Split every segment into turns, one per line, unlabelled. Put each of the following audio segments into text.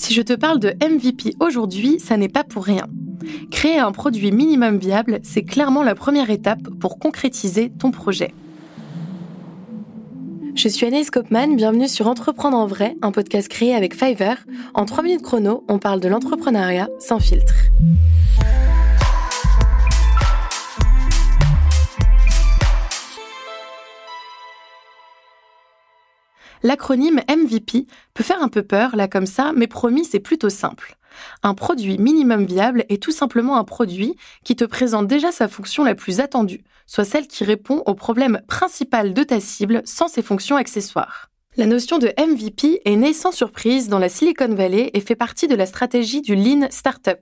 Si je te parle de MVP aujourd'hui, ça n'est pas pour rien. Créer un produit minimum viable, c'est clairement la première étape pour concrétiser ton projet. Je suis Anaïs Kopman, bienvenue sur Entreprendre en vrai, un podcast créé avec Fiverr. En 3 minutes chrono, on parle de l'entrepreneuriat sans filtre. L'acronyme MVP peut faire un peu peur là comme ça, mais promis, c'est plutôt simple. Un produit minimum viable est tout simplement un produit qui te présente déjà sa fonction la plus attendue, soit celle qui répond au problème principal de ta cible sans ses fonctions accessoires. La notion de MVP est née sans surprise dans la Silicon Valley et fait partie de la stratégie du Lean Startup.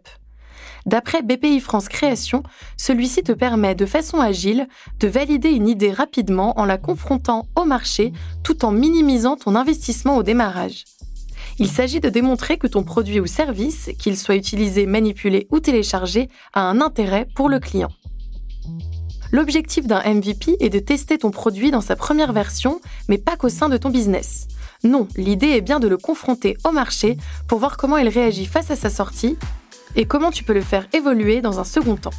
D'après BPI France Création, celui-ci te permet de façon agile de valider une idée rapidement en la confrontant au marché tout en minimisant ton investissement au démarrage. Il s'agit de démontrer que ton produit ou service, qu'il soit utilisé, manipulé ou téléchargé, a un intérêt pour le client. L'objectif d'un MVP est de tester ton produit dans sa première version, mais pas qu'au sein de ton business. Non, l'idée est bien de le confronter au marché pour voir comment il réagit face à sa sortie et comment tu peux le faire évoluer dans un second temps?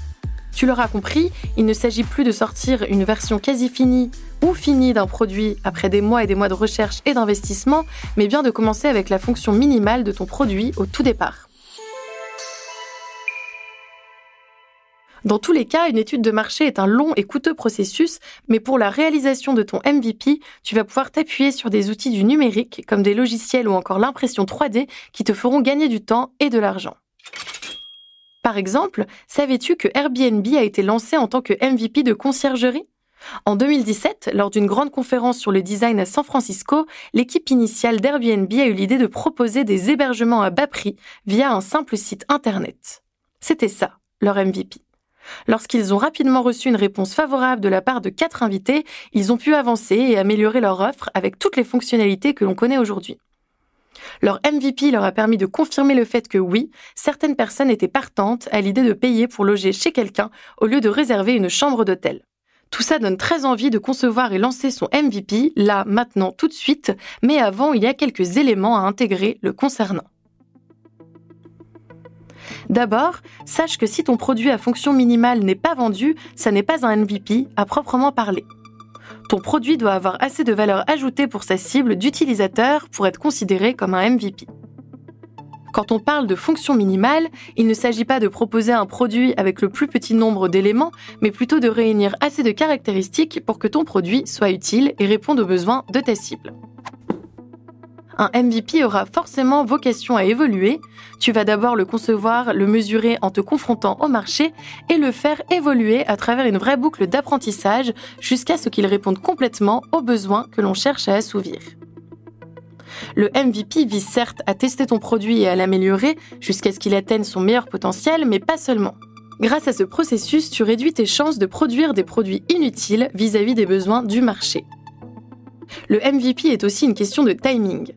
Tu l'auras compris, il ne s'agit plus de sortir une version quasi finie ou finie d'un produit après des mois et des mois de recherche et d'investissement, mais bien de commencer avec la fonction minimale de ton produit au tout départ. Dans tous les cas, une étude de marché est un long et coûteux processus, mais pour la réalisation de ton MVP, tu vas pouvoir t'appuyer sur des outils du numérique comme des logiciels ou encore l'impression 3D qui te feront gagner du temps et de l'argent. Par exemple, savais-tu que Airbnb a été lancé en tant que MVP de conciergerie? En 2017, lors d'une grande conférence sur le design à San Francisco, l'équipe initiale d'Airbnb a eu l'idée de proposer des hébergements à bas prix via un simple site Internet. C'était ça, leur MVP. Lorsqu'ils ont rapidement reçu une réponse favorable de la part de quatre invités, ils ont pu avancer et améliorer leur offre avec toutes les fonctionnalités que l'on connaît aujourd'hui. Leur MVP leur a permis de confirmer le fait que oui, certaines personnes étaient partantes à l'idée de payer pour loger chez quelqu'un au lieu de réserver une chambre d'hôtel. Tout ça donne très envie de concevoir et lancer son MVP, là, maintenant, tout de suite, mais avant, il y a quelques éléments à intégrer le concernant. D'abord, sache que si ton produit à fonction minimale n'est pas vendu, ça n'est pas un MVP à proprement parler. Ton produit doit avoir assez de valeur ajoutée pour sa cible d'utilisateur pour être considéré comme un MVP. Quand on parle de fonction minimale, il ne s'agit pas de proposer un produit avec le plus petit nombre d'éléments, mais plutôt de réunir assez de caractéristiques pour que ton produit soit utile et réponde aux besoins de ta cible un MVP aura forcément vocation à évoluer. Tu vas d'abord le concevoir, le mesurer en te confrontant au marché et le faire évoluer à travers une vraie boucle d'apprentissage jusqu'à ce qu'il réponde complètement aux besoins que l'on cherche à assouvir. Le MVP vise certes à tester ton produit et à l'améliorer jusqu'à ce qu'il atteigne son meilleur potentiel, mais pas seulement. Grâce à ce processus, tu réduis tes chances de produire des produits inutiles vis-à-vis des besoins du marché. Le MVP est aussi une question de timing.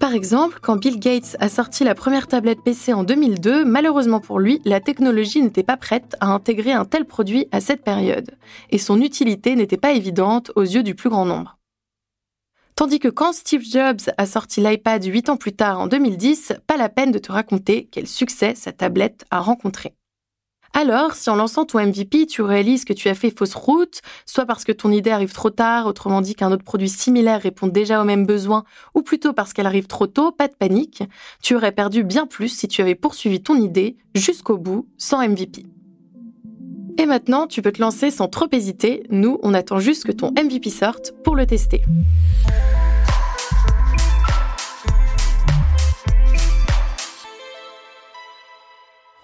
Par exemple, quand Bill Gates a sorti la première tablette PC en 2002, malheureusement pour lui, la technologie n'était pas prête à intégrer un tel produit à cette période, et son utilité n'était pas évidente aux yeux du plus grand nombre. Tandis que quand Steve Jobs a sorti l'iPad 8 ans plus tard en 2010, pas la peine de te raconter quel succès sa tablette a rencontré. Alors, si en lançant ton MVP, tu réalises que tu as fait fausse route, soit parce que ton idée arrive trop tard, autrement dit qu'un autre produit similaire répond déjà aux mêmes besoins, ou plutôt parce qu'elle arrive trop tôt, pas de panique, tu aurais perdu bien plus si tu avais poursuivi ton idée jusqu'au bout sans MVP. Et maintenant, tu peux te lancer sans trop hésiter. Nous, on attend juste que ton MVP sorte pour le tester.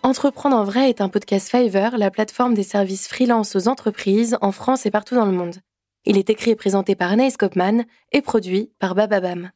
Entreprendre en vrai est un podcast Fiverr, la plateforme des services freelance aux entreprises en France et partout dans le monde. Il est écrit et présenté par Anaïs Kopman et produit par Bababam.